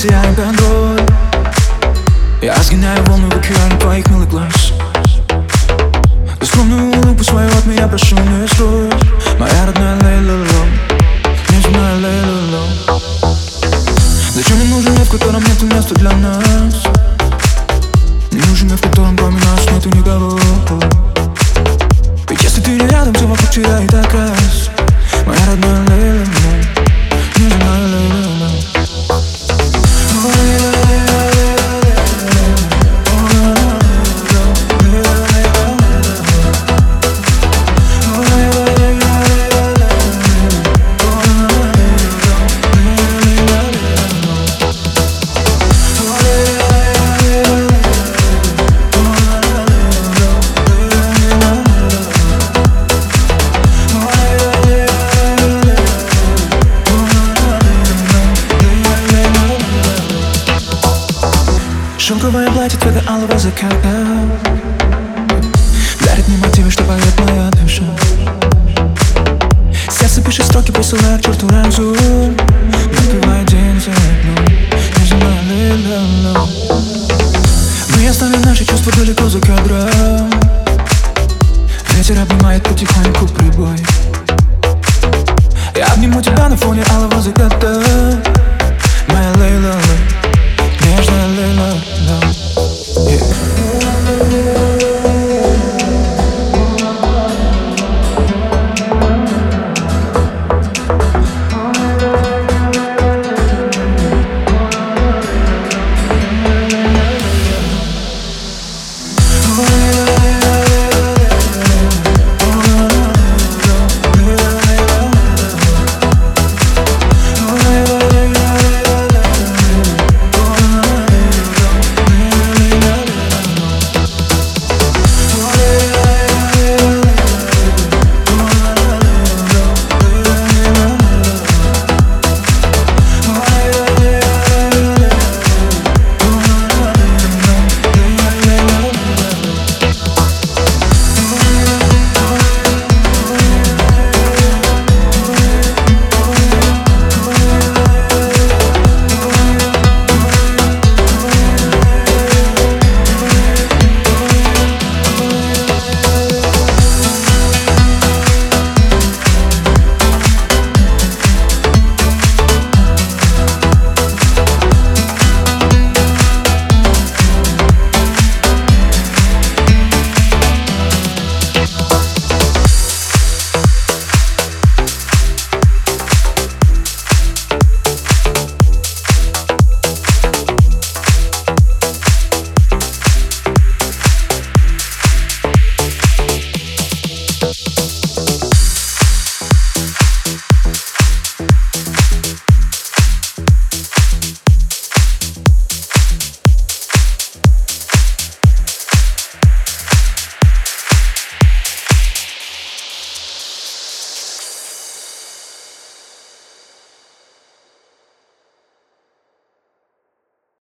теряем контроль Я сгинаю волны в океане твоих милых глаз За скромную улыбку свою от меня прошу не строй Моя родная Лейла Ло Нежная Лейла Ло Зачем мне нужен мир, в котором нет места для нас? Не нужен мир, в котором кроме нас нету никого. Ведь если ты не рядом, все вокруг так раз. Моя родная Лейла Нежная Губы алого заката. Дарит мне мотивы, что поет моя душа. Сердце пишет строки, посылая черту разум. Напивая день за днем Между ла Мы оставим наши чувства далеко за кадром. Ветер обнимает потихоньку прибой. Я обниму тебя на фоне алого заката. Моя Лейла Yeah.